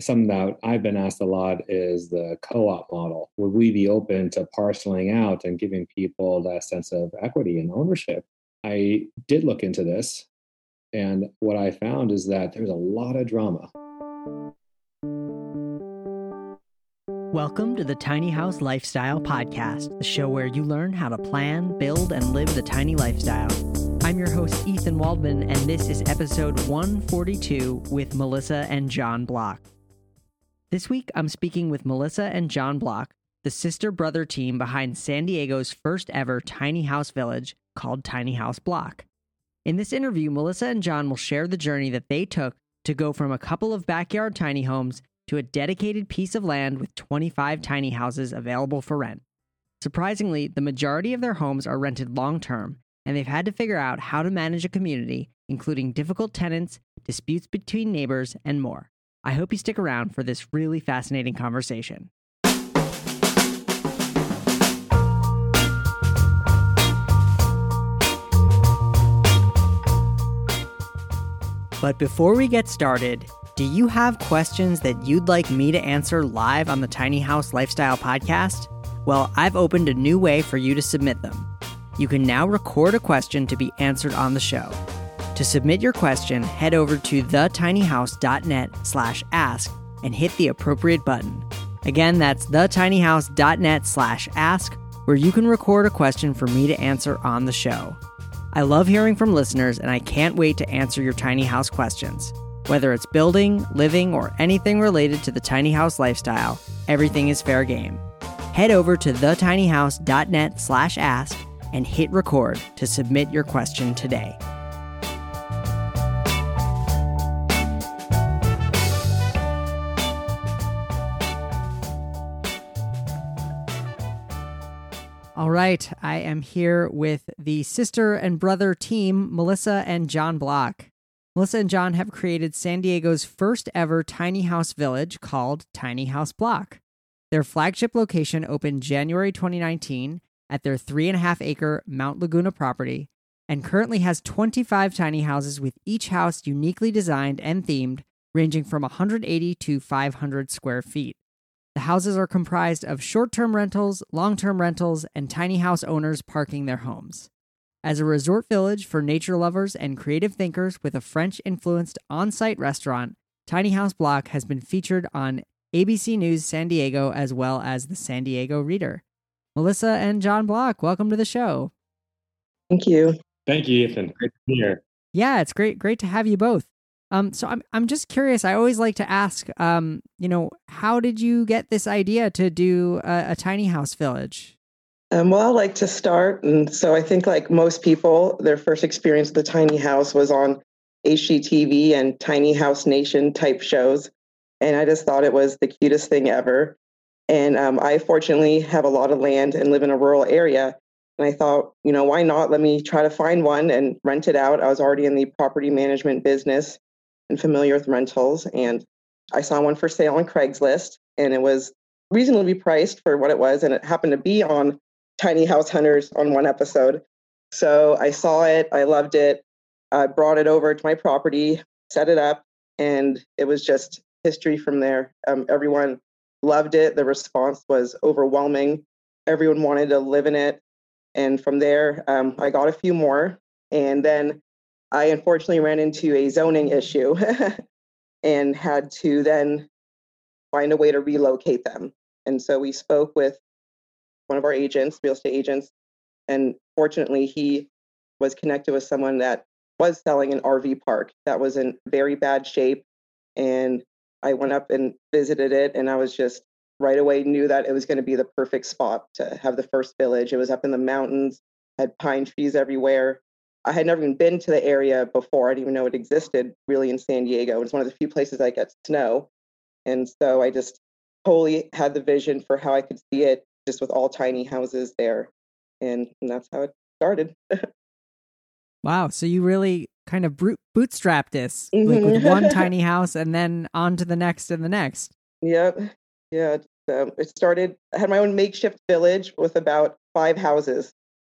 something that I've been asked a lot is the co-op model. Would we be open to parceling out and giving people that sense of equity and ownership? I did look into this, and what I found is that there's a lot of drama. Welcome to the Tiny House Lifestyle Podcast, the show where you learn how to plan, build, and live the tiny lifestyle. I'm your host, Ethan Waldman, and this is episode 142 with Melissa and John Block. This week, I'm speaking with Melissa and John Block, the sister brother team behind San Diego's first ever tiny house village called Tiny House Block. In this interview, Melissa and John will share the journey that they took to go from a couple of backyard tiny homes to a dedicated piece of land with 25 tiny houses available for rent. Surprisingly, the majority of their homes are rented long term, and they've had to figure out how to manage a community, including difficult tenants, disputes between neighbors, and more. I hope you stick around for this really fascinating conversation. But before we get started, do you have questions that you'd like me to answer live on the Tiny House Lifestyle podcast? Well, I've opened a new way for you to submit them. You can now record a question to be answered on the show. To submit your question, head over to thetinyhouse.net slash ask and hit the appropriate button. Again, that's thetinyhouse.net slash ask, where you can record a question for me to answer on the show. I love hearing from listeners, and I can't wait to answer your tiny house questions. Whether it's building, living, or anything related to the tiny house lifestyle, everything is fair game. Head over to thetinyhouse.net slash ask and hit record to submit your question today. All right, I am here with the sister and brother team, Melissa and John Block. Melissa and John have created San Diego's first ever tiny house village called Tiny House Block. Their flagship location opened January 2019 at their three and a half acre Mount Laguna property and currently has 25 tiny houses with each house uniquely designed and themed, ranging from 180 to 500 square feet. The houses are comprised of short term rentals, long term rentals, and tiny house owners parking their homes. As a resort village for nature lovers and creative thinkers with a French influenced on site restaurant, Tiny House Block has been featured on ABC News San Diego as well as the San Diego Reader. Melissa and John Block, welcome to the show. Thank you. Thank you, Ethan. Great to be here. Yeah, it's great, great to have you both. Um, so I'm I'm just curious. I always like to ask, um, you know, how did you get this idea to do a, a tiny house village? Um, well, I like to start, and so I think like most people, their first experience with the tiny house was on HGTV and Tiny House Nation type shows, and I just thought it was the cutest thing ever. And um, I fortunately have a lot of land and live in a rural area, and I thought, you know, why not? Let me try to find one and rent it out. I was already in the property management business and familiar with rentals. And I saw one for sale on Craigslist, and it was reasonably priced for what it was. And it happened to be on Tiny House Hunters on one episode. So I saw it, I loved it. I brought it over to my property, set it up, and it was just history from there. Um, everyone loved it. The response was overwhelming. Everyone wanted to live in it. And from there, um, I got a few more. And then I unfortunately ran into a zoning issue and had to then find a way to relocate them. And so we spoke with one of our agents, real estate agents, and fortunately he was connected with someone that was selling an RV park that was in very bad shape. And I went up and visited it, and I was just right away knew that it was going to be the perfect spot to have the first village. It was up in the mountains, had pine trees everywhere. I had never even been to the area before. I didn't even know it existed really in San Diego. It's one of the few places I get snow. And so I just totally had the vision for how I could see it just with all tiny houses there. And, and that's how it started. wow. So you really kind of bootstrapped this like with one mm-hmm. tiny house and then on to the next and the next. Yep. Yeah. It started, I had my own makeshift village with about five houses.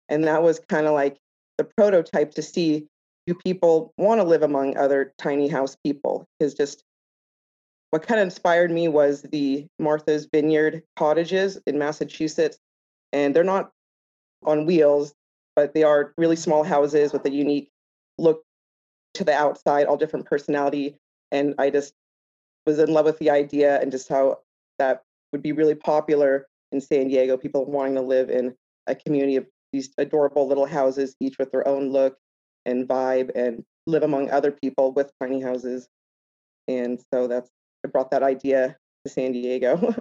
And that was kind of like the prototype to see do people want to live among other tiny house people because just what kind of inspired me was the Martha's Vineyard cottages in Massachusetts. And they're not on wheels, but they are really small houses with a unique look to the outside, all different personality. And I just was in love with the idea and just how that would be really popular in San Diego, people wanting to live in a community of these adorable little houses, each with their own look and vibe, and live among other people with tiny houses. And so that's I brought that idea to San Diego.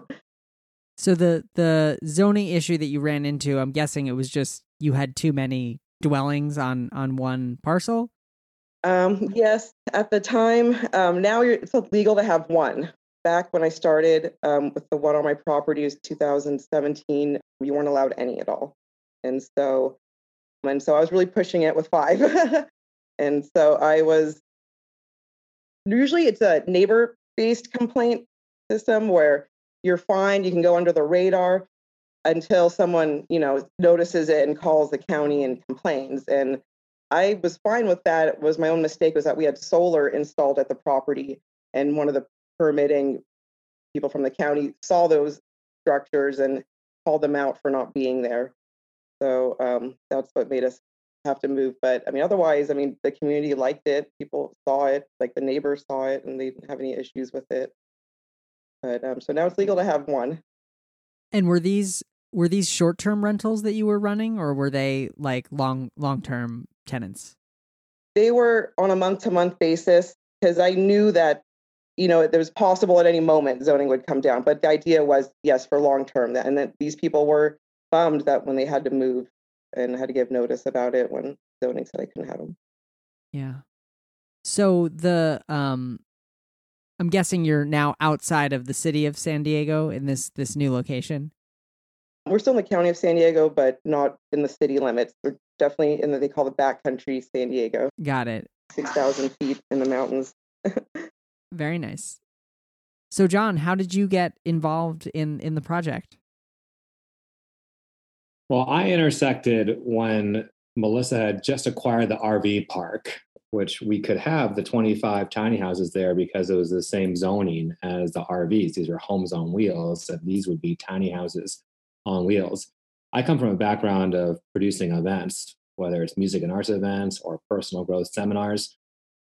so the the zoning issue that you ran into, I'm guessing it was just you had too many dwellings on on one parcel. Um, yes, at the time. Um, now it's legal to have one. Back when I started um, with the one on my property was 2017. You weren't allowed any at all, and so and so I was really pushing it with five. and so I was usually it's a neighbor based complaint system where you're fine, you can go under the radar until someone, you know, notices it and calls the county and complains. And I was fine with that. It was my own mistake was that we had solar installed at the property and one of the permitting people from the county saw those structures and called them out for not being there. So um, that's what made us have to move. But I mean, otherwise, I mean, the community liked it. People saw it, like the neighbors saw it, and they didn't have any issues with it. But um, so now it's legal to have one. And were these were these short term rentals that you were running, or were they like long long term tenants? They were on a month to month basis because I knew that you know it was possible at any moment zoning would come down. But the idea was yes for long term, and that these people were bummed that when they had to move and had to give notice about it when zoning said I couldn't have them. Yeah. So the um I'm guessing you're now outside of the city of San Diego in this this new location. We're still in the county of San Diego, but not in the city limits. We're definitely in the they call the backcountry San Diego. Got it. Six thousand feet in the mountains. Very nice. So John, how did you get involved in in the project? Well, I intersected when Melissa had just acquired the RV park, which we could have the 25 tiny houses there because it was the same zoning as the RVs. These are homes on wheels, these would be tiny houses on wheels. I come from a background of producing events, whether it's music and arts events or personal growth seminars.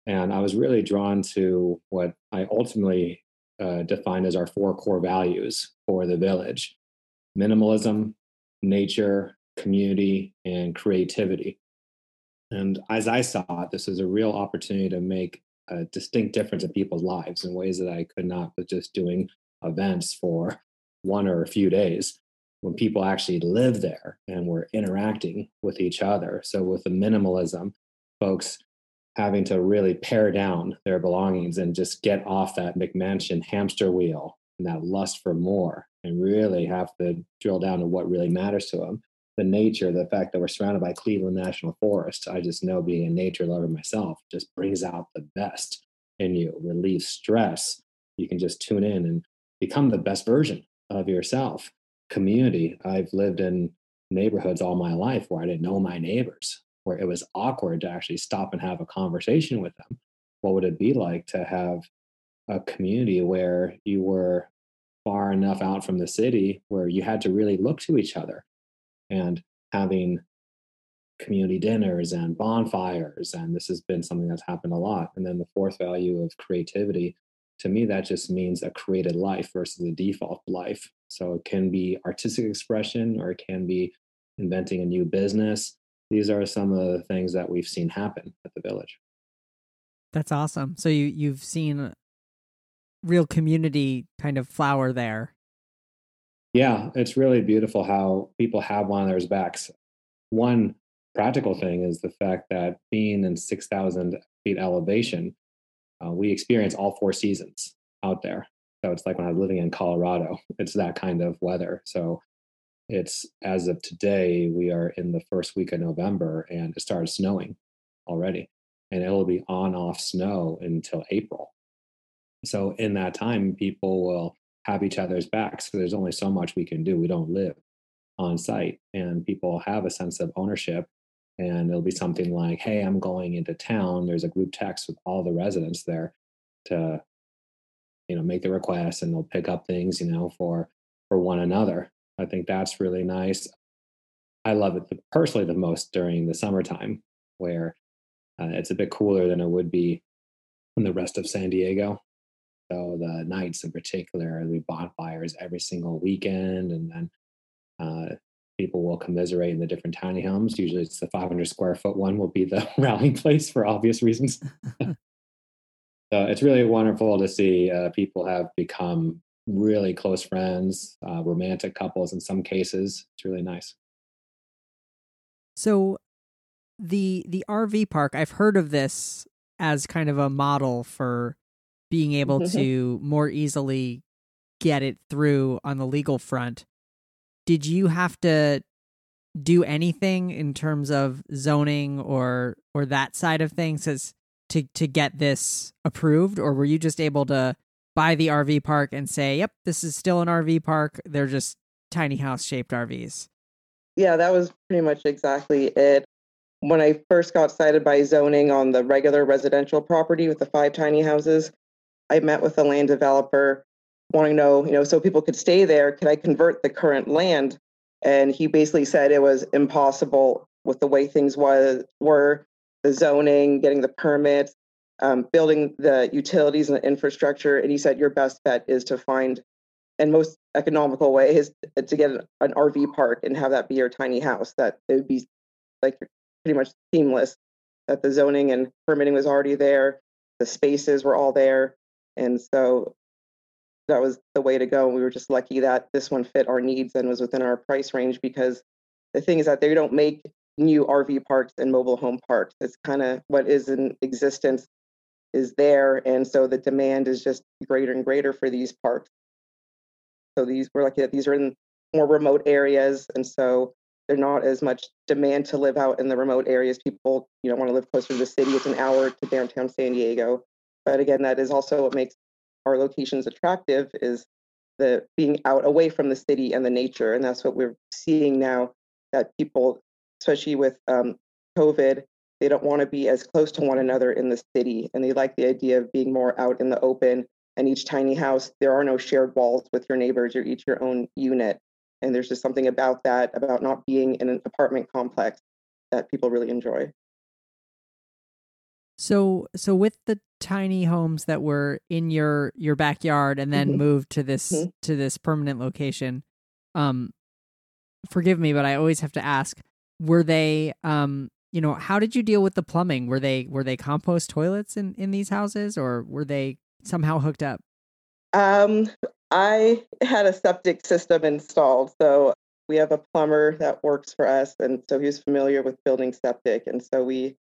And I was really drawn to what I ultimately uh, defined as our four core values for the village minimalism, nature, community, and creativity. And as I saw it, this was a real opportunity to make a distinct difference in people's lives in ways that I could not with just doing events for one or a few days when people actually live there and were interacting with each other. So, with the minimalism, folks having to really pare down their belongings and just get off that McMansion hamster wheel and that lust for more and really have to drill down to what really matters to them. The nature, the fact that we're surrounded by Cleveland National Forest, I just know being a nature lover myself just brings out the best in you, relieves stress. You can just tune in and become the best version of yourself. Community, I've lived in neighborhoods all my life where I didn't know my neighbors, where it was awkward to actually stop and have a conversation with them. What would it be like to have a community where you were far enough out from the city where you had to really look to each other. And having community dinners and bonfires and this has been something that's happened a lot. And then the fourth value of creativity to me that just means a created life versus a default life. So it can be artistic expression or it can be inventing a new business. These are some of the things that we've seen happen at the village. That's awesome. So you you've seen real community kind of flower there. Yeah, it's really beautiful how people have one on their backs. One practical thing is the fact that being in 6,000 feet elevation, uh, we experience all four seasons out there. So it's like when I was living in Colorado, it's that kind of weather. So it's as of today, we are in the first week of November and it started snowing already. And it'll be on off snow until April. So in that time, people will have each other's backs. So there's only so much we can do. We don't live on site, and people have a sense of ownership. And it'll be something like, "Hey, I'm going into town. There's a group text with all the residents there to you know make the request and they'll pick up things you know for for one another i think that's really nice i love it personally the most during the summertime where uh, it's a bit cooler than it would be in the rest of san diego so the nights in particular we bonfires every single weekend and then uh, people will commiserate in the different tiny homes usually it's the 500 square foot one will be the rallying place for obvious reasons So it's really wonderful to see uh, people have become really close friends, uh, romantic couples in some cases. It's really nice. So the the RV park, I've heard of this as kind of a model for being able mm-hmm. to more easily get it through on the legal front. Did you have to do anything in terms of zoning or or that side of things as to to get this approved, or were you just able to buy the RV park and say, "Yep, this is still an RV park. They're just tiny house shaped RVs." Yeah, that was pretty much exactly it. When I first got cited by zoning on the regular residential property with the five tiny houses, I met with the land developer wanting to know, you know, so people could stay there, could I convert the current land? And he basically said it was impossible with the way things was were the zoning, getting the permits, um, building the utilities and the infrastructure. And he said your best bet is to find, and most economical way is to get an, an RV park and have that be your tiny house. That it would be like pretty much seamless. That the zoning and permitting was already there, the spaces were all there, and so that was the way to go. We were just lucky that this one fit our needs and was within our price range because the thing is that they don't make new RV parks and mobile home parks. It's kind of what is in existence is there. And so the demand is just greater and greater for these parks. So these we're lucky that these are in more remote areas. And so they're not as much demand to live out in the remote areas. People, you know, want to live closer to the city. It's an hour to downtown San Diego. But again, that is also what makes our locations attractive is the being out away from the city and the nature. And that's what we're seeing now that people especially with um, COVID, they don't want to be as close to one another in the city. And they like the idea of being more out in the open. And each tiny house, there are no shared walls with your neighbors. You're each your own unit. And there's just something about that, about not being in an apartment complex that people really enjoy. So so with the tiny homes that were in your your backyard and then mm-hmm. moved to this mm-hmm. to this permanent location, um forgive me, but I always have to ask, were they um you know how did you deal with the plumbing were they were they compost toilets in in these houses or were they somehow hooked up um i had a septic system installed so we have a plumber that works for us and so he was familiar with building septic and so we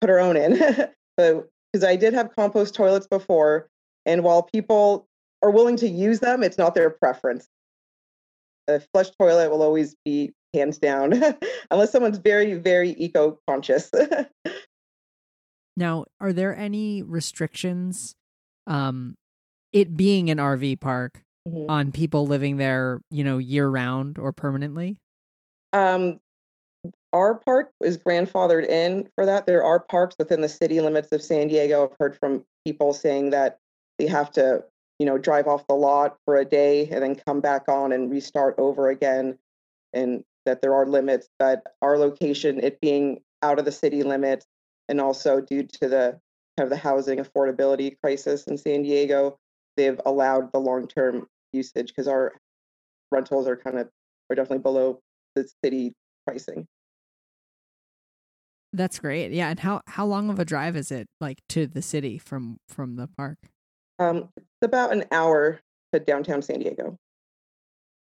put our own in so because i did have compost toilets before and while people are willing to use them it's not their preference a flush toilet will always be hands down, unless someone's very, very eco conscious. now, are there any restrictions, um, it being an RV park, mm-hmm. on people living there, you know, year round or permanently? Um, our park is grandfathered in for that. There are parks within the city limits of San Diego. I've heard from people saying that they have to, you know, drive off the lot for a day and then come back on and restart over again. And that there are limits, but our location, it being out of the city limits, and also due to the kind of the housing affordability crisis in San Diego, they've allowed the long-term usage because our rentals are kind of are definitely below the city pricing. That's great. Yeah, and how how long of a drive is it like to the city from from the park? Um, it's about an hour to downtown San Diego.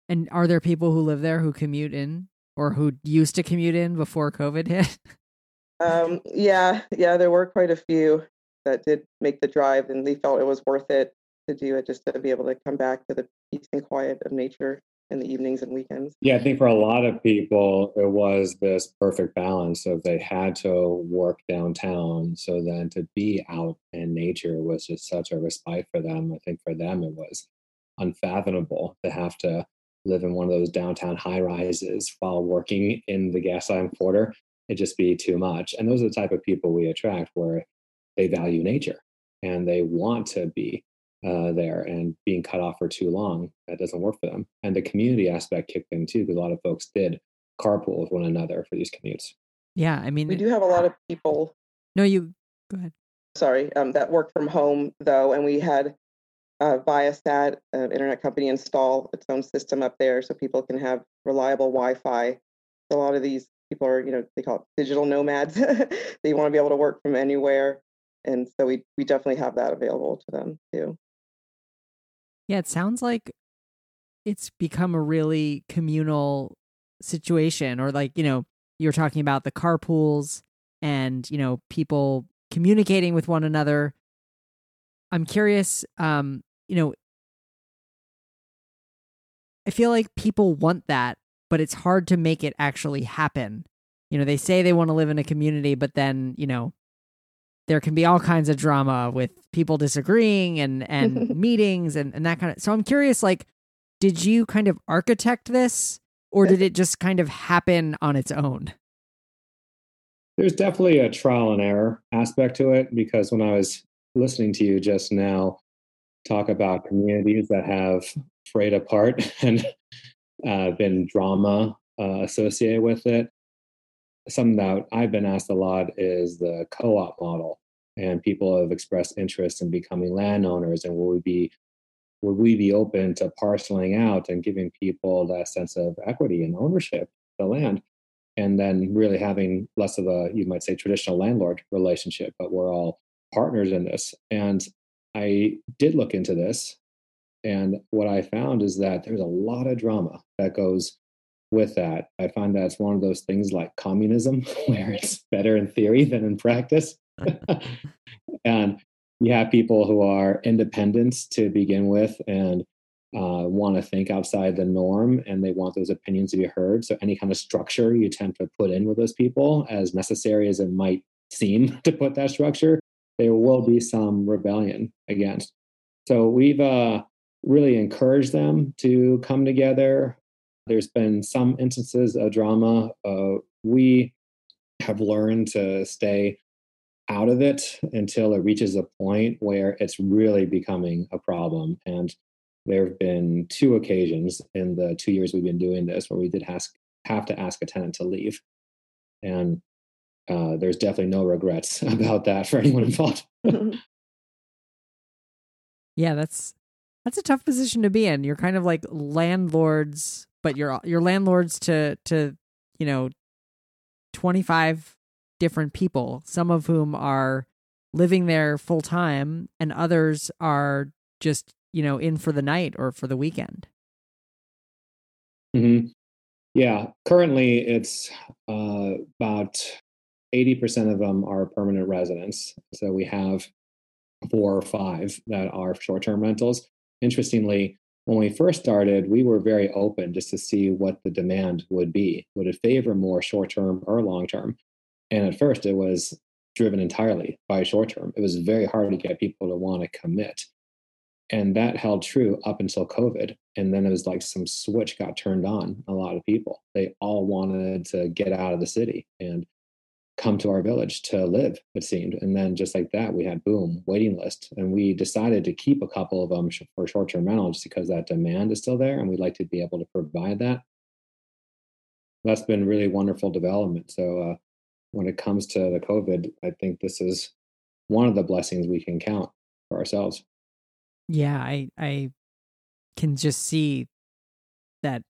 And are there people who live there who commute in or who used to commute in before COVID hit? um, yeah, yeah, there were quite a few that did make the drive and they felt it was worth it to do it just to be able to come back to the peace and quiet of nature in the evenings and weekends. Yeah, I think for a lot of people, it was this perfect balance of they had to work downtown. So then to be out in nature was just such a respite for them. I think for them, it was unfathomable to have to live in one of those downtown high rises while working in the Gaslamp Quarter, it'd just be too much. And those are the type of people we attract where they value nature and they want to be uh, there and being cut off for too long that doesn't work for them and the community aspect kicked in too because a lot of folks did carpool with one another for these commutes yeah i mean we do have a lot of people no you go ahead sorry um, that work from home though and we had uh, Viasat, uh, internet company, install its own system up there so people can have reliable Wi-Fi. A lot of these people are, you know, they call it digital nomads. they want to be able to work from anywhere, and so we we definitely have that available to them too. Yeah, it sounds like it's become a really communal situation, or like you know, you're talking about the carpools and you know people communicating with one another. I'm curious, um, you know, I feel like people want that, but it's hard to make it actually happen. You know, they say they want to live in a community, but then, you know, there can be all kinds of drama with people disagreeing and and meetings and, and that kind of so I'm curious, like, did you kind of architect this or did it just kind of happen on its own? There's definitely a trial and error aspect to it because when I was listening to you just now, talk about communities that have frayed apart and uh, been drama uh, associated with it. Something that I've been asked a lot is the co op model. And people have expressed interest in becoming landowners. And will we be would we be open to parceling out and giving people that sense of equity and ownership the land and then really having less of a you might say traditional landlord relationship but we're all partners in this and I did look into this, and what I found is that there's a lot of drama that goes with that. I find that it's one of those things like communism, where it's better in theory than in practice. and you have people who are independent to begin with and uh, want to think outside the norm and they want those opinions to be heard. So, any kind of structure you attempt to put in with those people, as necessary as it might seem to put that structure, there will be some rebellion against. So we've uh, really encouraged them to come together. There's been some instances of drama. Uh, we have learned to stay out of it until it reaches a point where it's really becoming a problem. And there have been two occasions in the two years we've been doing this where we did ask, have to ask a tenant to leave. And uh, there's definitely no regrets about that for anyone involved. yeah, that's that's a tough position to be in. You're kind of like landlords, but you're you're landlords to to you know 25 different people, some of whom are living there full time, and others are just you know in for the night or for the weekend. Mm-hmm. Yeah, currently it's uh, about 80% of them are permanent residents. So we have four or five that are short term rentals. Interestingly, when we first started, we were very open just to see what the demand would be. Would it favor more short term or long term? And at first, it was driven entirely by short term. It was very hard to get people to want to commit. And that held true up until COVID. And then it was like some switch got turned on a lot of people. They all wanted to get out of the city. And come to our village to live it seemed. And then just like that we had boom waiting list. And we decided to keep a couple of them for short-term rental just because that demand is still there and we'd like to be able to provide that. That's been really wonderful development. So uh, when it comes to the covid i think this is one of the blessings we can count for ourselves. Yeah i i can just see that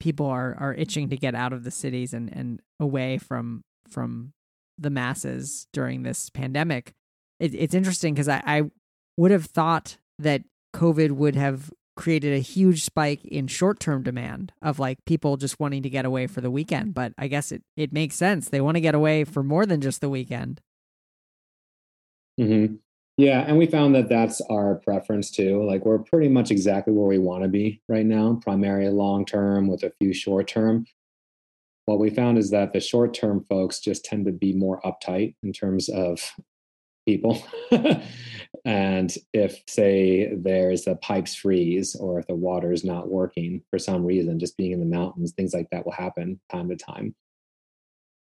people are are itching to get out of the cities and and away from from the masses during this pandemic. It, it's interesting because I, I would have thought that COVID would have created a huge spike in short term demand of like people just wanting to get away for the weekend. But I guess it, it makes sense. They want to get away for more than just the weekend. Mm-hmm. Yeah. And we found that that's our preference too. Like we're pretty much exactly where we want to be right now, primarily long term with a few short term what we found is that the short term folks just tend to be more uptight in terms of people. and if, say, there's a pipes freeze or if the water is not working for some reason, just being in the mountains, things like that will happen time to time.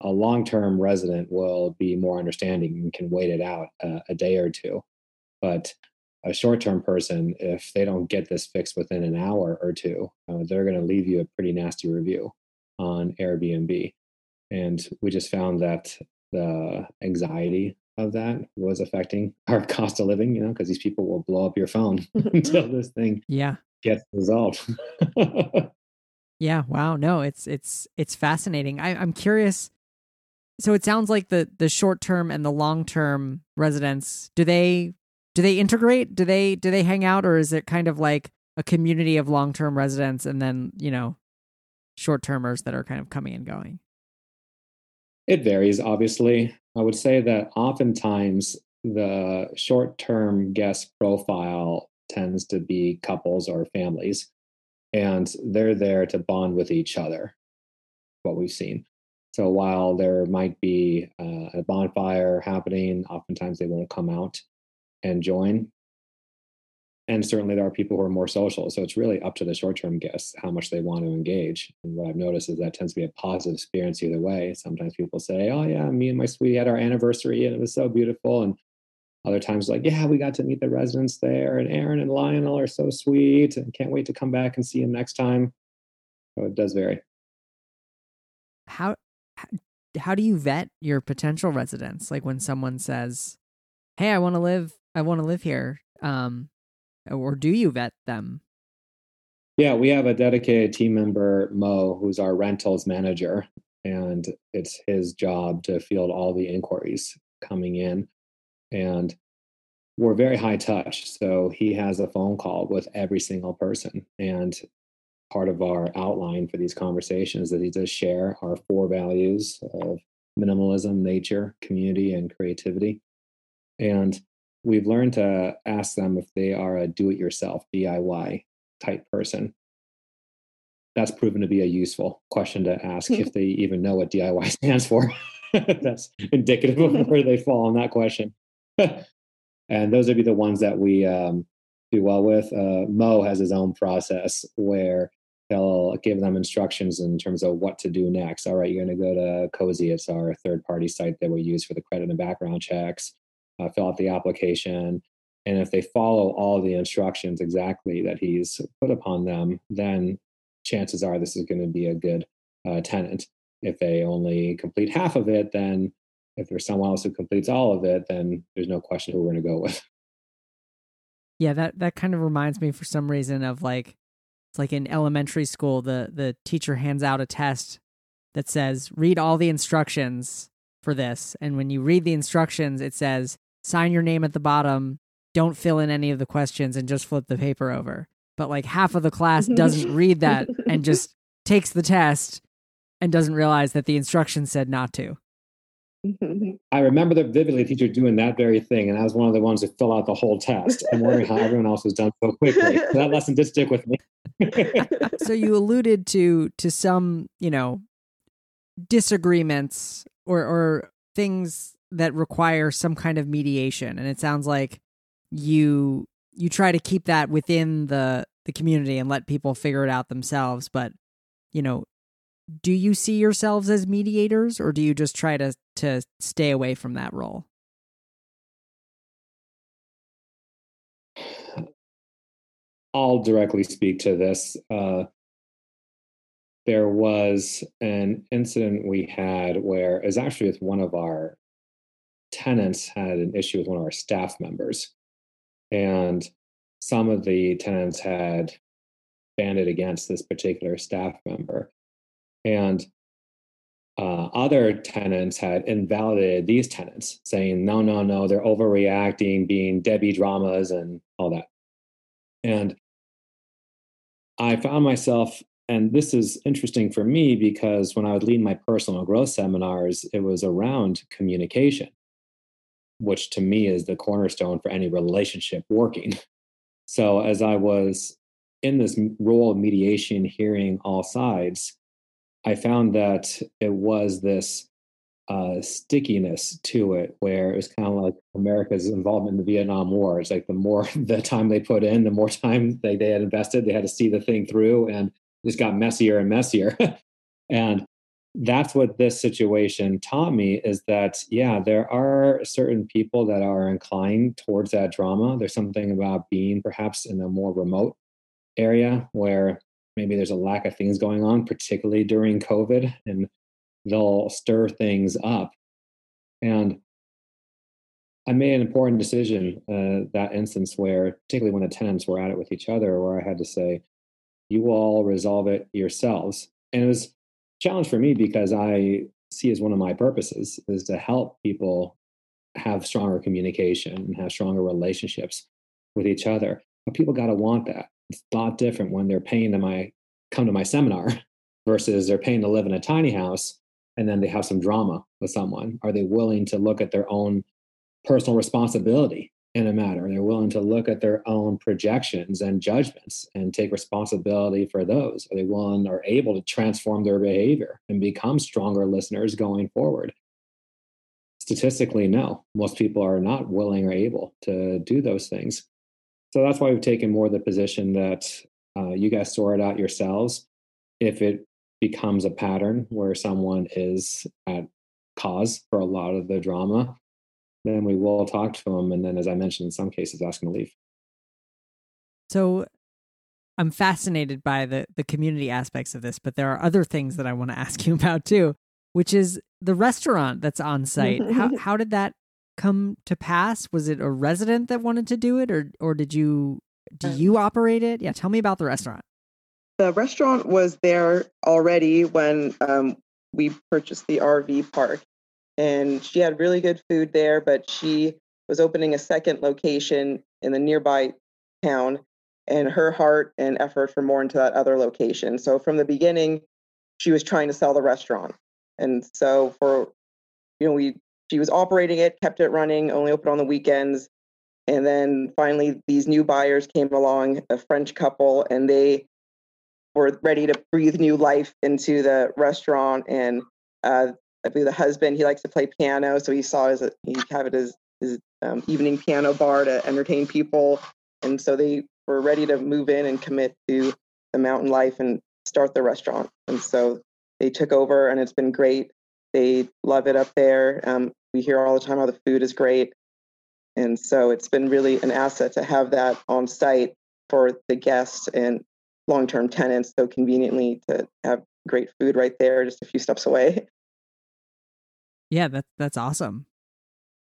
A long term resident will be more understanding and can wait it out uh, a day or two. But a short term person, if they don't get this fixed within an hour or two, uh, they're going to leave you a pretty nasty review on Airbnb. And we just found that the anxiety of that was affecting our cost of living, you know, because these people will blow up your phone until this thing yeah gets resolved. yeah. Wow. No, it's it's it's fascinating. I, I'm curious. So it sounds like the the short term and the long term residents do they do they integrate? Do they do they hang out, or is it kind of like a community of long term residents and then you know short termers that are kind of coming and going? It varies, obviously. I would say that oftentimes the short term guest profile tends to be couples or families, and they're there to bond with each other, what we've seen. So while there might be uh, a bonfire happening, oftentimes they won't come out and join. And certainly there are people who are more social. So it's really up to the short term guests how much they want to engage. And what I've noticed is that tends to be a positive experience either way. Sometimes people say, Oh, yeah, me and my sweetie had our anniversary and it was so beautiful. And other times, like, yeah, we got to meet the residents there, and Aaron and Lionel are so sweet, and can't wait to come back and see him next time. So it does vary. How how do you vet your potential residents? Like when someone says, "Hey, I want to live I want to live here. Um, or do you vet them? Yeah, we have a dedicated team member, Mo, who's our rentals manager, and it's his job to field all the inquiries coming in. And we're very high touch. So he has a phone call with every single person. And part of our outline for these conversations that he does share our four values of minimalism, nature, community, and creativity. And we've learned to ask them if they are a do it yourself, DIY type person. That's proven to be a useful question to ask if they even know what DIY stands for. That's indicative of where they fall on that question. and those would be the ones that we um, do well with. Uh, Mo has his own process where he'll give them instructions in terms of what to do next. All right, you're going to go to Cozy. It's our third party site that we use for the credit and background checks uh, fill out the application. And if they follow all the instructions exactly that he's put upon them, then chances are this is going to be a good uh, tenant. If they only complete half of it, then if there's someone else who completes all of it, then there's no question who we're going to go with. Yeah, that that kind of reminds me for some reason of like it's like in elementary school the the teacher hands out a test that says read all the instructions for this and when you read the instructions it says sign your name at the bottom, don't fill in any of the questions, and just flip the paper over. But like half of the class mm-hmm. doesn't read that and just takes the test and doesn't realize that the instructions said not to. I remember the vividly teacher doing that very thing, and I was one of the ones to fill out the whole test. I'm wondering how everyone else was done so quickly. So that lesson did stick with me. so you alluded to to some, you know, disagreements or or things that require some kind of mediation. And it sounds like you you try to keep that within the the community and let people figure it out themselves. But you know do you see yourselves as mediators or do you just try to to stay away from that role? I'll directly speak to this. Uh, there was an incident we had where it was actually with one of our tenants had an issue with one of our staff members. And some of the tenants had banded against this particular staff member. And uh, other tenants had invalidated these tenants, saying, no, no, no, they're overreacting, being Debbie dramas and all that. And I found myself, and this is interesting for me because when I would lead my personal growth seminars, it was around communication which to me is the cornerstone for any relationship working. So as I was in this role of mediation, hearing all sides, I found that it was this uh, stickiness to it, where it was kind of like America's involvement in the Vietnam War. It's like the more the time they put in, the more time they, they had invested, they had to see the thing through, and it just got messier and messier. and that's what this situation taught me is that yeah there are certain people that are inclined towards that drama. There's something about being perhaps in a more remote area where maybe there's a lack of things going on particularly during covid and they'll stir things up. And i made an important decision uh, that instance where particularly when the tenants were at it with each other where i had to say you all resolve it yourselves. And it was challenge for me because I see as one of my purposes is to help people have stronger communication and have stronger relationships with each other. But people got to want that. It's a lot different when they're paying to my come to my seminar versus they're paying to live in a tiny house and then they have some drama with someone. Are they willing to look at their own personal responsibility in a matter. They're willing to look at their own projections and judgments and take responsibility for those. Are they willing or able to transform their behavior and become stronger listeners going forward? Statistically, no. Most people are not willing or able to do those things. So that's why we've taken more the position that uh, you guys sort it out yourselves. If it becomes a pattern where someone is at cause for a lot of the drama, then we will talk to them. And then, as I mentioned, in some cases, ask them to leave. So I'm fascinated by the, the community aspects of this, but there are other things that I want to ask you about too, which is the restaurant that's on site. how, how did that come to pass? Was it a resident that wanted to do it or, or did you, do you operate it? Yeah. Tell me about the restaurant. The restaurant was there already when um, we purchased the RV park and she had really good food there, but she was opening a second location in the nearby town, and her heart and effort were more into that other location. So from the beginning, she was trying to sell the restaurant, and so for you know we she was operating it, kept it running, only open on the weekends, and then finally these new buyers came along, a French couple, and they were ready to breathe new life into the restaurant. And uh, I believe the husband he likes to play piano, so he saw his he have it as his um, evening piano bar to entertain people, and so they were ready to move in and commit to the mountain life and start the restaurant. And so they took over, and it's been great. They love it up there. Um, we hear all the time how the food is great, and so it's been really an asset to have that on site for the guests and long-term tenants so conveniently to have great food right there just a few steps away Yeah, that's that's awesome.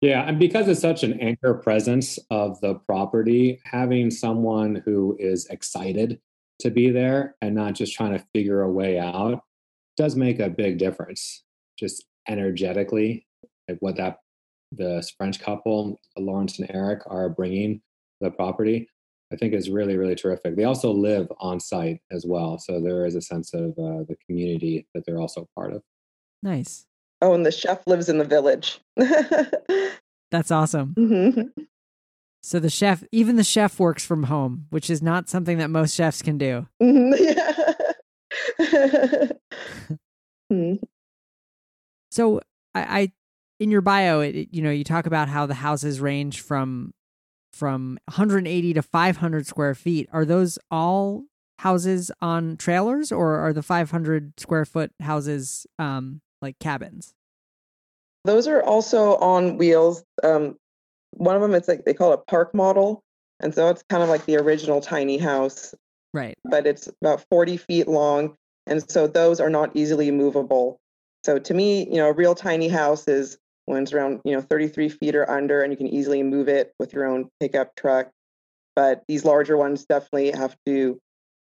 Yeah, and because it's such an anchor presence of the property, having someone who is excited to be there and not just trying to figure a way out does make a big difference. Just energetically, like what that the French couple, Lawrence and Eric, are bringing the property, I think is really really terrific. They also live on site as well, so there is a sense of uh, the community that they're also part of. Nice. Oh, and the chef lives in the village. That's awesome. Mm-hmm. So the chef, even the chef works from home, which is not something that most chefs can do. Mm-hmm. Yeah. So I, I, in your bio, it, you know, you talk about how the houses range from from 180 to 500 square feet. Are those all houses on trailers, or are the 500 square foot houses um, like cabins? Those are also on wheels. Um, one of them, it's like they call it a park model. And so it's kind of like the original tiny house, Right. but it's about 40 feet long. And so those are not easily movable. So to me, you know, a real tiny house is when it's around, you know, 33 feet or under, and you can easily move it with your own pickup truck. But these larger ones definitely have to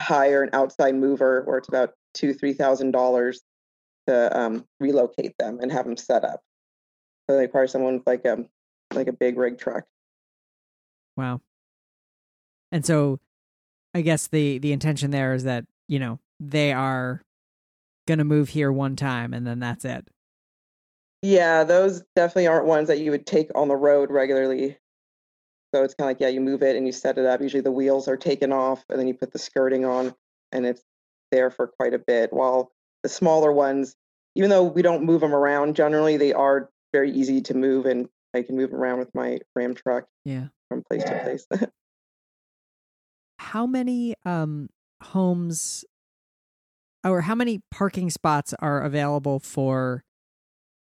hire an outside mover, where it's about two, three thousand dollars to um, relocate them and have them set up. So they require someone with like a like a big rig truck. Wow. And so I guess the the intention there is that, you know, they are going to move here one time and then that's it. Yeah, those definitely aren't ones that you would take on the road regularly. So it's kind of like yeah, you move it and you set it up. Usually the wheels are taken off and then you put the skirting on and it's there for quite a bit. While the smaller ones, even though we don't move them around generally, they are very easy to move and I can move around with my Ram truck Yeah. from place to place. How many um homes or how many parking spots are available for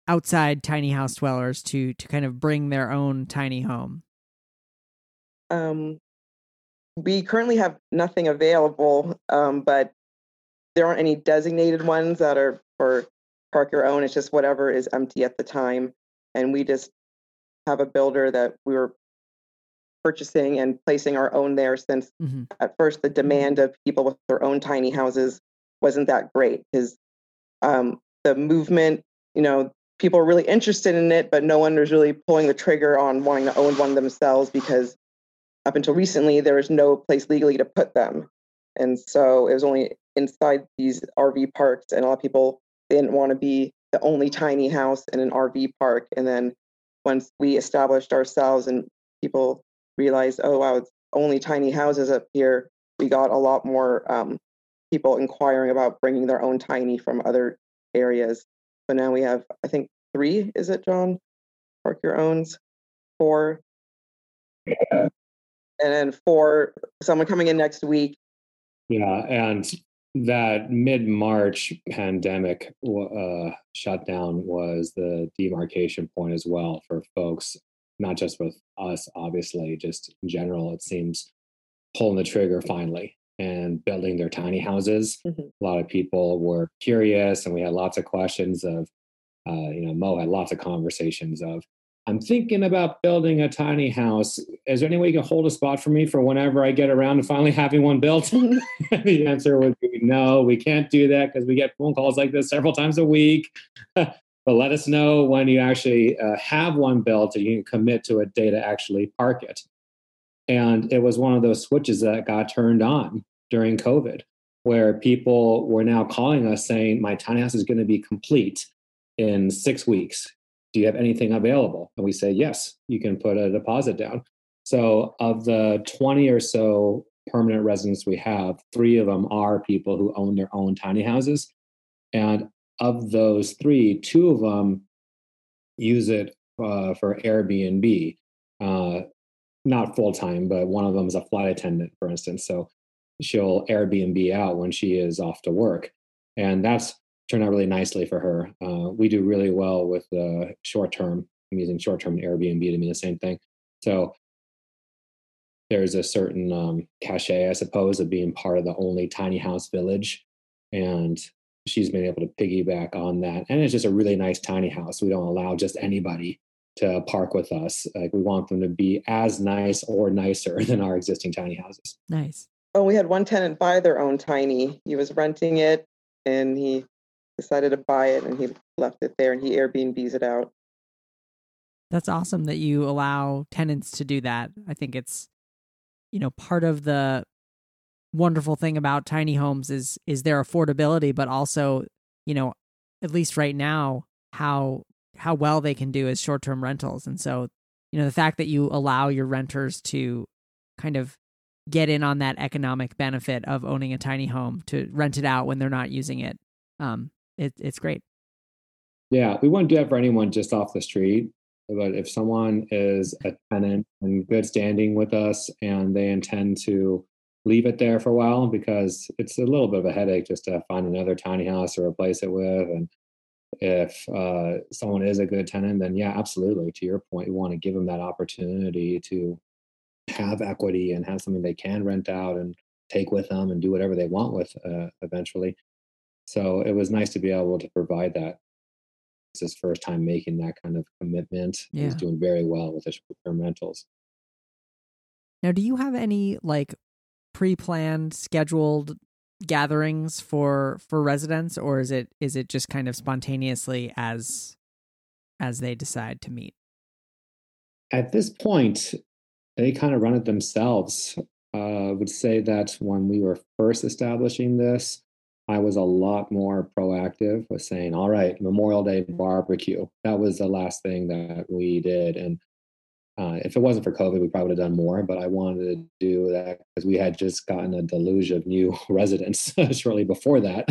outside tiny house dwellers to to kind of bring their own tiny home? Um, we currently have nothing available, um, but there aren't any designated ones that are for park your own. It's just whatever is empty at the time, and we just have a builder that we were purchasing and placing our own there since mm-hmm. at first the demand of people with their own tiny houses wasn't that great because um, the movement, you know, people are really interested in it, but no one was really pulling the trigger on wanting to own one themselves because up until recently there was no place legally to put them. And so it was only inside these RV parks, and a lot of people didn't want to be the only tiny house in an RV park. And then once we established ourselves and people realized, oh wow, it's only tiny houses up here, we got a lot more um, people inquiring about bringing their own tiny from other areas. So now we have, I think, three. Is it John? Park your owns four, yeah. and then four. Someone coming in next week. Yeah, and that mid March pandemic uh, shutdown was the demarcation point as well for folks, not just with us, obviously, just in general. It seems pulling the trigger finally and building their tiny houses. Mm-hmm. A lot of people were curious, and we had lots of questions of, uh, you know, Mo had lots of conversations of, I'm thinking about building a tiny house. Is there any way you can hold a spot for me for whenever I get around to finally having one built? the answer would be no, we can't do that because we get phone calls like this several times a week. but let us know when you actually uh, have one built and you can commit to a day to actually park it. And it was one of those switches that got turned on during COVID, where people were now calling us saying, My tiny house is going to be complete in six weeks. Do you have anything available? And we say, Yes, you can put a deposit down. So, of the 20 or so permanent residents we have, three of them are people who own their own tiny houses. And of those three, two of them use it uh, for Airbnb. Uh, not full time, but one of them is a flight attendant, for instance. So she'll Airbnb out when she is off to work. And that's turned out really nicely for her. Uh, we do really well with the short term. I'm using short term Airbnb to mean the same thing. So there's a certain um, cachet, I suppose, of being part of the only tiny house village. And she's been able to piggyback on that. And it's just a really nice tiny house. We don't allow just anybody to park with us. Like we want them to be as nice or nicer than our existing tiny houses. Nice. Oh, we had one tenant buy their own tiny. He was renting it and he decided to buy it and he left it there and he Airbnbs it out. That's awesome that you allow tenants to do that. I think it's you know part of the wonderful thing about tiny homes is is their affordability but also, you know, at least right now how how well they can do as short-term rentals. And so, you know, the fact that you allow your renters to kind of get in on that economic benefit of owning a tiny home to rent it out when they're not using it. Um, it it's great. Yeah, we wouldn't do that for anyone just off the street. But if someone is a tenant in good standing with us and they intend to leave it there for a while because it's a little bit of a headache just to find another tiny house to replace it with. And if uh, someone is a good tenant, then yeah, absolutely. To your point, we want to give them that opportunity to have equity and have something they can rent out and take with them and do whatever they want with uh, eventually. So it was nice to be able to provide that. It's his first time making that kind of commitment. Yeah. He's doing very well with the short-term. Now, do you have any like pre-planned, scheduled gatherings for for residents, or is it is it just kind of spontaneously as as they decide to meet? At this point, they kind of run it themselves. Uh, I would say that when we were first establishing this, I was a lot more proactive with saying, all right, Memorial Day barbecue. That was the last thing that we did. And uh, if it wasn't for COVID, we probably would have done more, but I wanted to do that because we had just gotten a deluge of new residents shortly before that.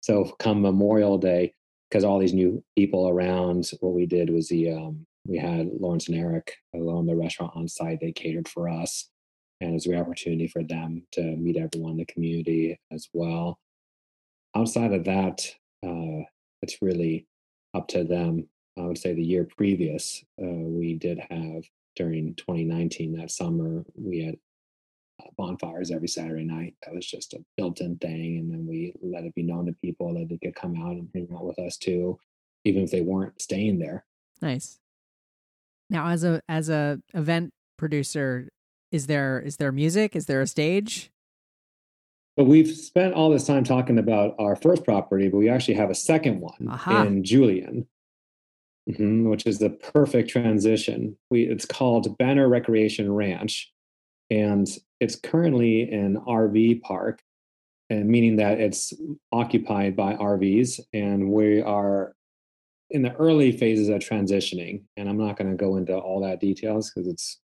so come Memorial Day, because all these new people around, what we did was the um, we had Lawrence and Eric alone the restaurant on site. They catered for us, and it was a great opportunity for them to meet everyone in the community as well. Outside of that, uh, it's really up to them. I would say the year previous, uh, we did have during 2019 that summer we had uh, bonfires every Saturday night. That was just a built-in thing, and then we let it be known to people that they could come out and hang out with us too, even if they weren't staying there. Nice. Now, as a as a event producer, is there is there music? Is there a stage? But we've spent all this time talking about our first property, but we actually have a second one Aha. in Julian, mm-hmm, which is the perfect transition. We it's called Banner Recreation Ranch, and it's currently an RV park, and meaning that it's occupied by RVs, and we are in the early phases of transitioning. And I'm not going to go into all that details because it's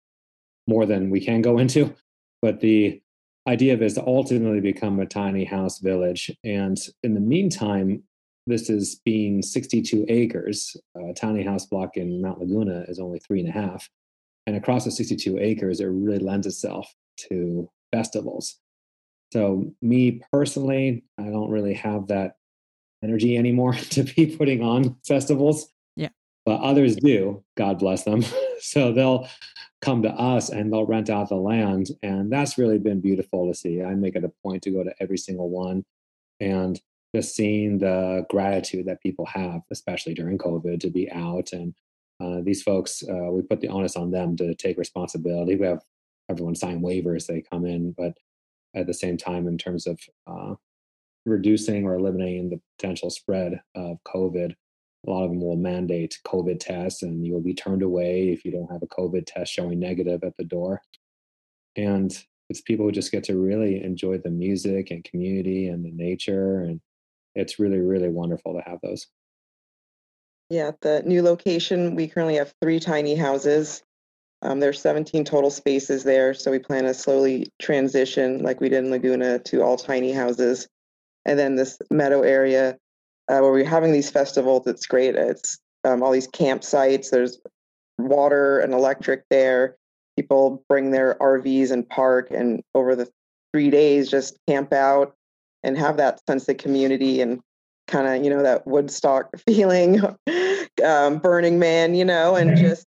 more than we can go into. But the idea of is to ultimately become a tiny house village. And in the meantime, this is being 62 acres. A tiny house block in Mount Laguna is only three and a half. And across the 62 acres, it really lends itself to festivals. So, me personally, I don't really have that energy anymore to be putting on festivals. But others do, God bless them. so they'll come to us and they'll rent out the land. And that's really been beautiful to see. I make it a point to go to every single one and just seeing the gratitude that people have, especially during COVID, to be out. And uh, these folks, uh, we put the onus on them to take responsibility. We have everyone sign waivers, they come in, but at the same time, in terms of uh, reducing or eliminating the potential spread of COVID, a lot of them will mandate COVID tests and you'll be turned away if you don't have a COVID test showing negative at the door. And it's people who just get to really enjoy the music and community and the nature. And it's really, really wonderful to have those. Yeah, the new location, we currently have three tiny houses. Um, there's 17 total spaces there. So we plan to slowly transition, like we did in Laguna, to all tiny houses. And then this meadow area uh, where we're having these festivals. It's great. It's um, all these campsites. There's water and electric there. People bring their RVs and park, and over the three days, just camp out and have that sense of community and kind of you know that Woodstock feeling, um, Burning Man, you know, and just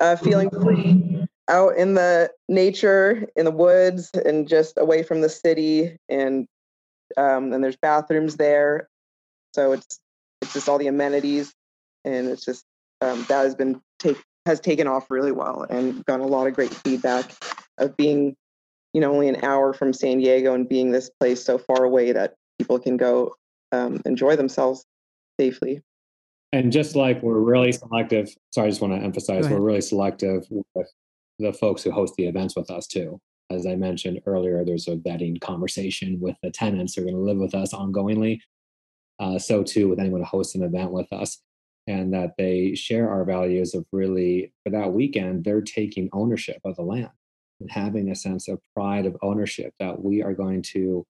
uh, feeling free out in the nature, in the woods, and just away from the city. And um, and there's bathrooms there. So it's it's just all the amenities, and it's just um, that has been take has taken off really well and gotten a lot of great feedback of being, you know, only an hour from San Diego and being this place so far away that people can go um, enjoy themselves safely. And just like we're really selective, sorry, I just want to emphasize we're really selective with the folks who host the events with us too. As I mentioned earlier, there's a vetting conversation with the tenants who are going to live with us ongoingly uh, so too with anyone who hosts an event with us and that they share our values of really for that weekend they're taking ownership of the land and having a sense of pride of ownership that we are going to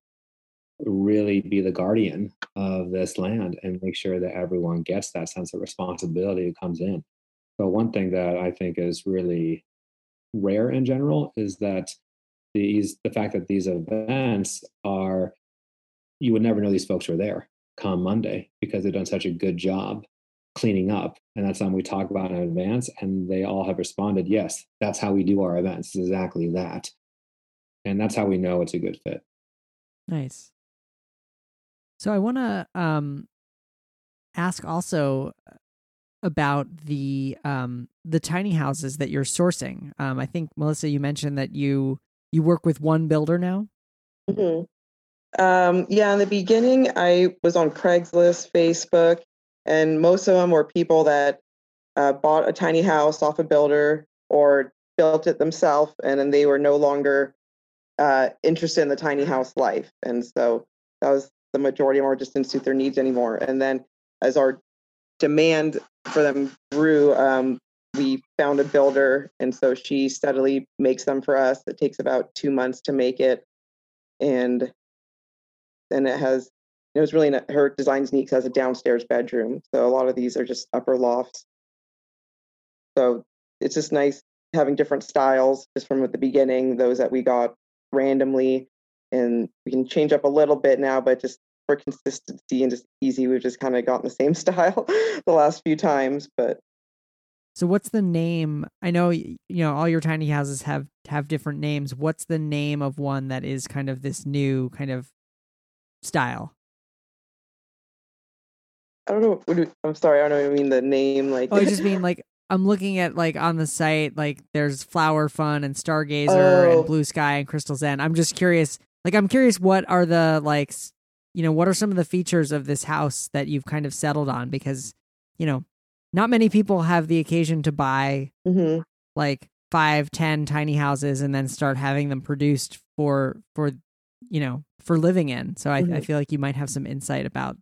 really be the guardian of this land and make sure that everyone gets that sense of responsibility who comes in. But one thing that i think is really rare in general is that these the fact that these events are you would never know these folks were there come Monday because they've done such a good job cleaning up. And that's something we talk about in advance. And they all have responded, yes, that's how we do our events. It's exactly that. And that's how we know it's a good fit. Nice. So I want to um, ask also about the um, the tiny houses that you're sourcing. Um, I think Melissa, you mentioned that you you work with one builder now. Mm-hmm. Um, yeah, in the beginning, I was on Craigslist, Facebook, and most of them were people that uh, bought a tiny house off a builder or built it themselves, and then they were no longer uh, interested in the tiny house life. And so that was the majority of them just didn't suit their needs anymore. And then as our demand for them grew, um, we found a builder, and so she steadily makes them for us. It takes about two months to make it, and and it has it was really her designs sneaks has a downstairs bedroom so a lot of these are just upper lofts so it's just nice having different styles just from the beginning those that we got randomly and we can change up a little bit now but just for consistency and just easy, we've just kind of gotten the same style the last few times. But so, what's the name? I know you know all your tiny houses have have different names. What's the name of one that is kind of this new kind of style? I don't know. What Do, I'm sorry. I don't know. I mean the name. Like, oh, I just mean like I'm looking at like on the site, like there's Flower Fun and Stargazer Oh. and Blue Sky and Crystal Zen. I'm just curious. Like, I'm curious, what are the like, you know, what are some of the features of this house that you've kind of settled on? Because, you know, not many people have the occasion to buy Mhm. like five, ten tiny houses and then start having them produced for for you know for living in. So I, I Mhm. feel like you might have some insight about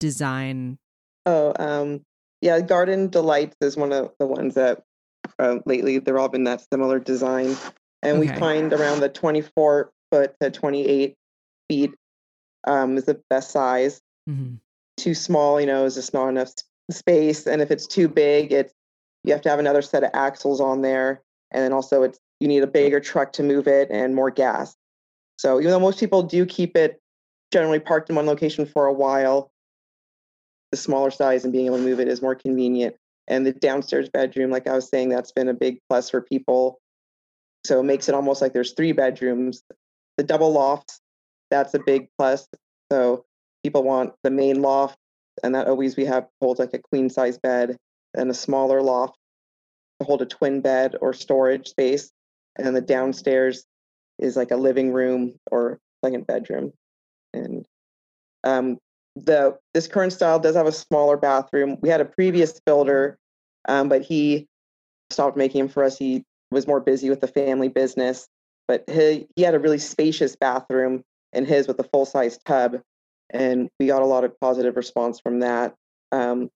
design. Oh, um, yeah. Garden Delights is one of the ones that uh, lately they're all been that similar design, and we find around the 24 foot to 28 feet um, is the best size. Mhm. Too small, you know, is just not enough space, and if it's too big, it's you have to have another set of axles on there, and then also it's you need a bigger truck to move it and more gas. So even though most people do keep it generally parked in one location for a while, the smaller size and being able to move it is more convenient. And the downstairs bedroom, like I was saying, that's been a big plus for people. So it makes it almost like there's three bedrooms. The double lofts, that's a big plus. So people want the main loft, and that always we have holds like a queen size bed, and a smaller loft to hold a twin bed or storage space. And the downstairs is like a living room or second bedroom. And um, the this current style does have a smaller bathroom. We had a previous builder, um, but he stopped making them for us. He was more busy with the family business, but he he had a really spacious bathroom in his with a full size tub, and we got a lot of positive response from that. Um,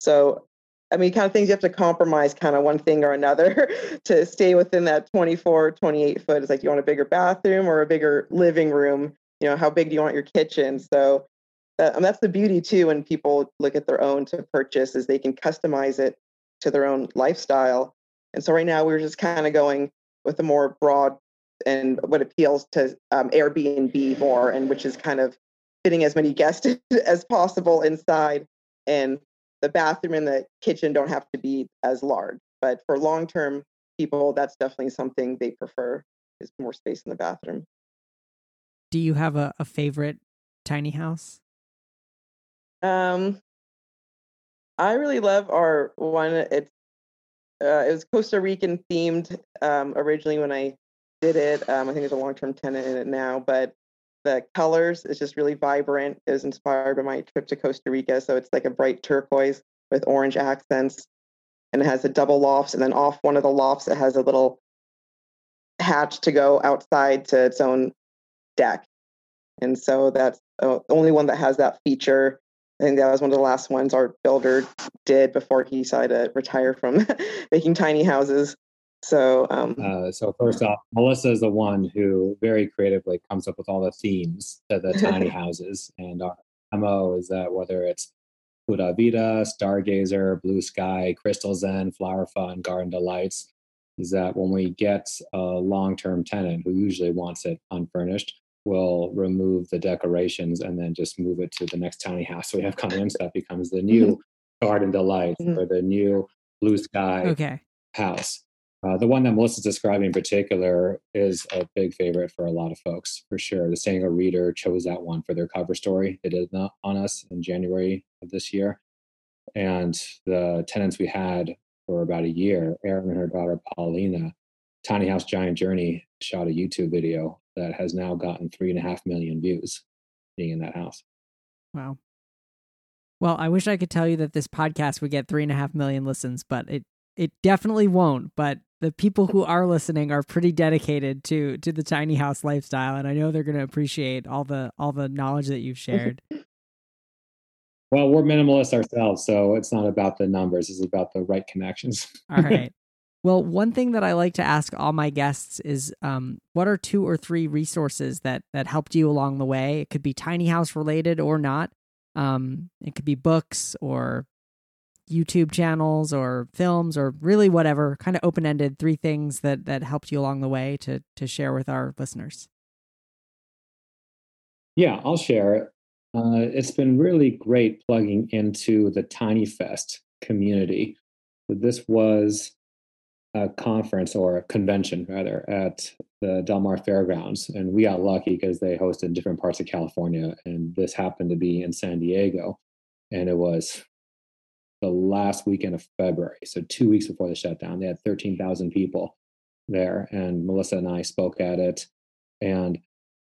so. I mean, kind of things you have to compromise kind of one thing or another to stay within that 24, 28 foot. It's like, you want a bigger bathroom or a bigger living room? You know, how big do you want your kitchen? So that, that's the beauty too when people look at their own to purchase is they can customize it to their own lifestyle and so right now we're just kind of going with a more broad and what appeals to um, airbnb more and which is kind of fitting as many guests as possible inside and the bathroom and the kitchen don't have to be as large but for long term people that's definitely something they prefer is more space in the bathroom Do you have a, a favorite tiny house? Um, I really love our one. It's uh, it was Costa Rican themed um, originally when I did it. Um, I think there's a long term tenant in it now, but the colors is just really vibrant. It was inspired by my trip to Costa Rica, so it's like a bright turquoise with orange accents, and it has a double lofts, and then off one of the lofts it has a little hatch to go outside to its own deck, and so that's uh, the only one that has that feature. I think that was one of the last ones our builder did before he decided to retire from making tiny houses. So, um, Uh, so first off, Melissa is the one who very creatively comes up with all the themes to the tiny houses, and our mo is that whether it's Pura Vida, Stargazer, Blue Sky, Crystal Zen, Flower Fun, Garden Delights, is that when we get a long-term tenant who usually wants it unfurnished, we'll remove the decorations and then just move it to the next tiny house we have coming in. So that becomes the new Garden Delights Mhm. or the new Blue Sky Okay. house. Uh, the one that Melissa's describing in particular is a big favorite for a lot of folks, for sure. The San Diego Reader chose that one for their cover story. They did on us in January of this year. And the tenants we had for about a year, Erin and her daughter Paulina, Tiny House Giant Journey shot a YouTube video that has now gotten three and a half million views being in that house. Wow. Well, I wish I could tell you that this podcast would get three and a half million listens, but it it definitely won't. But the people who are listening are pretty dedicated to to the tiny house lifestyle, and I know they're going to appreciate all the all the knowledge that you've shared. Well, we're minimalists ourselves, so it's not about the numbers, it's about the right connections. all right. Well, one thing that I like to ask all my guests is, um, what are two or three resources that that helped you along the way? It could be tiny house related or not. Um, it could be books or YouTube channels or films or really whatever, kind of open ended. Three things that that helped you along the way to to share with our listeners. Yeah, I'll share it. Uh, it's been really great plugging into the Tiny Fest community. This was a conference or a convention rather at the Del Mar Fairgrounds, and we got lucky because they hosted different parts of California, and this happened to be in San Diego, and it was the last weekend of February, so two weeks before the shutdown. They had thirteen thousand people there, and Melissa and I spoke at it, and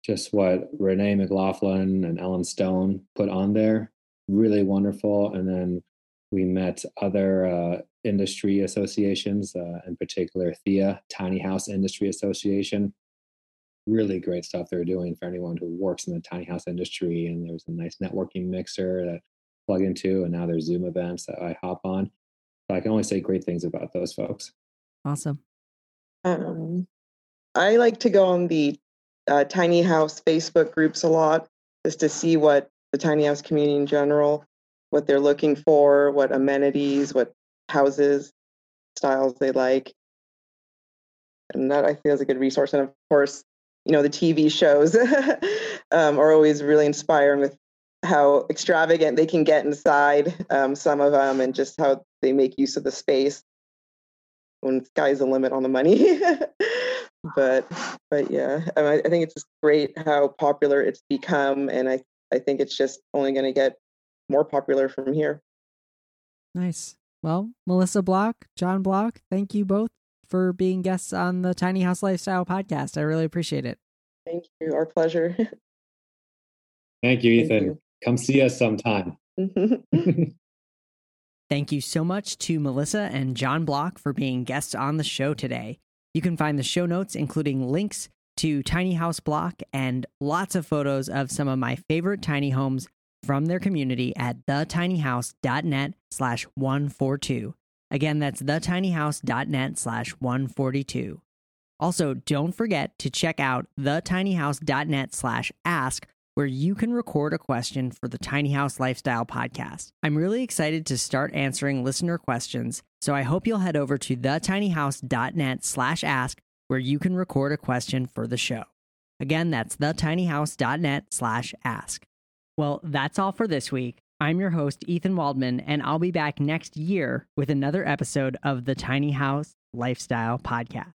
just what Renee McLaughlin and Ellen Stone put on there, really wonderful, and then we met other uh, industry associations, uh, in particular THIA, Tiny House Industry Association. Really great stuff they're doing for anyone who works in the tiny house industry. And there's a nice networking mixer to plug into, and now there's Zoom events that I hop on. So I can only say great things about those folks. Awesome. Um, I like to go on the uh, tiny house Facebook groups a lot just to see what the tiny house community in general what they're looking for, what amenities, what houses styles they like. And that I feel is a good resource. And of course, you know, the TV shows um, are always really inspiring with how extravagant they can get inside um, some of them and just how they make use of the space when sky's the limit on the money. but but yeah, I, mean, I think it's just great how popular it's become. And I, I think it's just only going to get more popular from here. Nice. Well, Melissa Block, John Block, thank you both for being guests on the Tiny House Lifestyle podcast. I really appreciate it. Thank you. Our pleasure. Thank you, Ethan. Thank you. Come see us sometime. Thank you so much to Melissa and John Block for being guests on the show today. You can find the show notes, including links to Tiny House Block and lots of photos of some of my favorite tiny homes from their community at thetinyhouse.net slash 142. Again, that's thetinyhouse.net slash 142. Also, don't forget to check out thetinyhouse.net slash ask, where you can record a question for the Tiny House Lifestyle podcast. I'm really excited to start answering listener questions, so I hope you'll head over to thetinyhouse.net slash ask, where you can record a question for the show. Again, that's thetinyhouse.net slash ask. Well, that's all for this week. I'm your host, Ethan Waldman, and I'll be back next year with another episode of the Tiny House Lifestyle Podcast.